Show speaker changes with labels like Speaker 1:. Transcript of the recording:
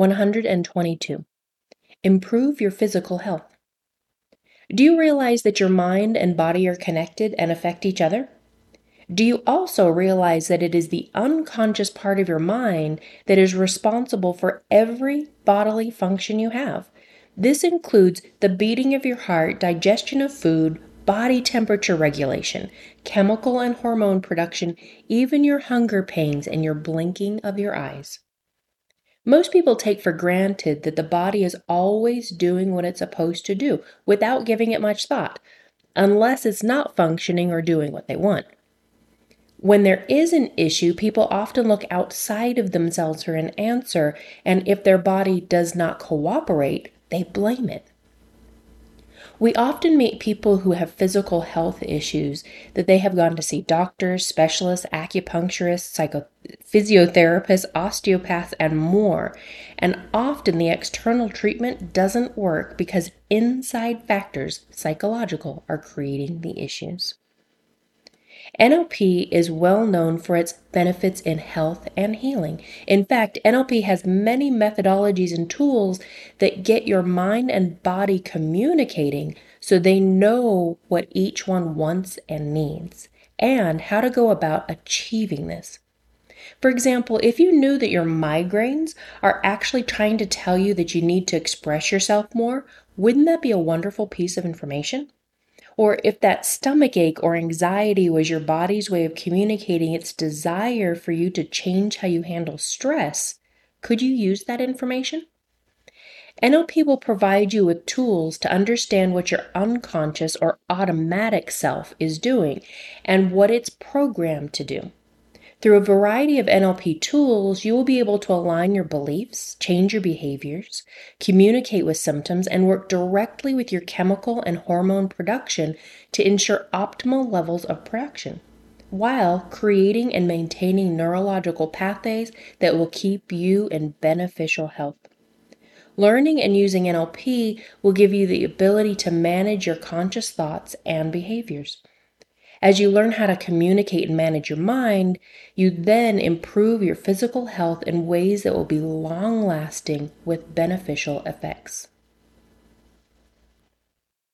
Speaker 1: 122. Improve your physical health. Do you realize that your mind and body are connected and affect each other? Do you also realize that it is the unconscious part of your mind that is responsible for every bodily function you have? This includes the beating of your heart, digestion of food, body temperature regulation, chemical and hormone production, even your hunger pains and your blinking of your eyes. Most people take for granted that the body is always doing what it's supposed to do without giving it much thought, unless it's not functioning or doing what they want. When there is an issue, people often look outside of themselves for an answer, and if their body does not cooperate, they blame it. We often meet people who have physical health issues that they have gone to see doctors, specialists, acupuncturists, psycho- physiotherapists, osteopaths, and more. And often the external treatment doesn't work because inside factors, psychological, are creating the issues. NLP is well known for its benefits in health and healing. In fact, NLP has many methodologies and tools that get your mind and body communicating so they know what each one wants and needs and how to go about achieving this. For example, if you knew that your migraines are actually trying to tell you that you need to express yourself more, wouldn't that be a wonderful piece of information? Or if that stomach ache or anxiety was your body's way of communicating its desire for you to change how you handle stress, could you use that information? NLP will provide you with tools to understand what your unconscious or automatic self is doing and what it's programmed to do. Through a variety of NLP tools, you will be able to align your beliefs, change your behaviors, communicate with symptoms, and work directly with your chemical and hormone production to ensure optimal levels of production, while creating and maintaining neurological pathways that will keep you in beneficial health. Learning and using NLP will give you the ability to manage your conscious thoughts and behaviors. As you learn how to communicate and manage your mind, you then improve your physical health in ways that will be long lasting with beneficial effects.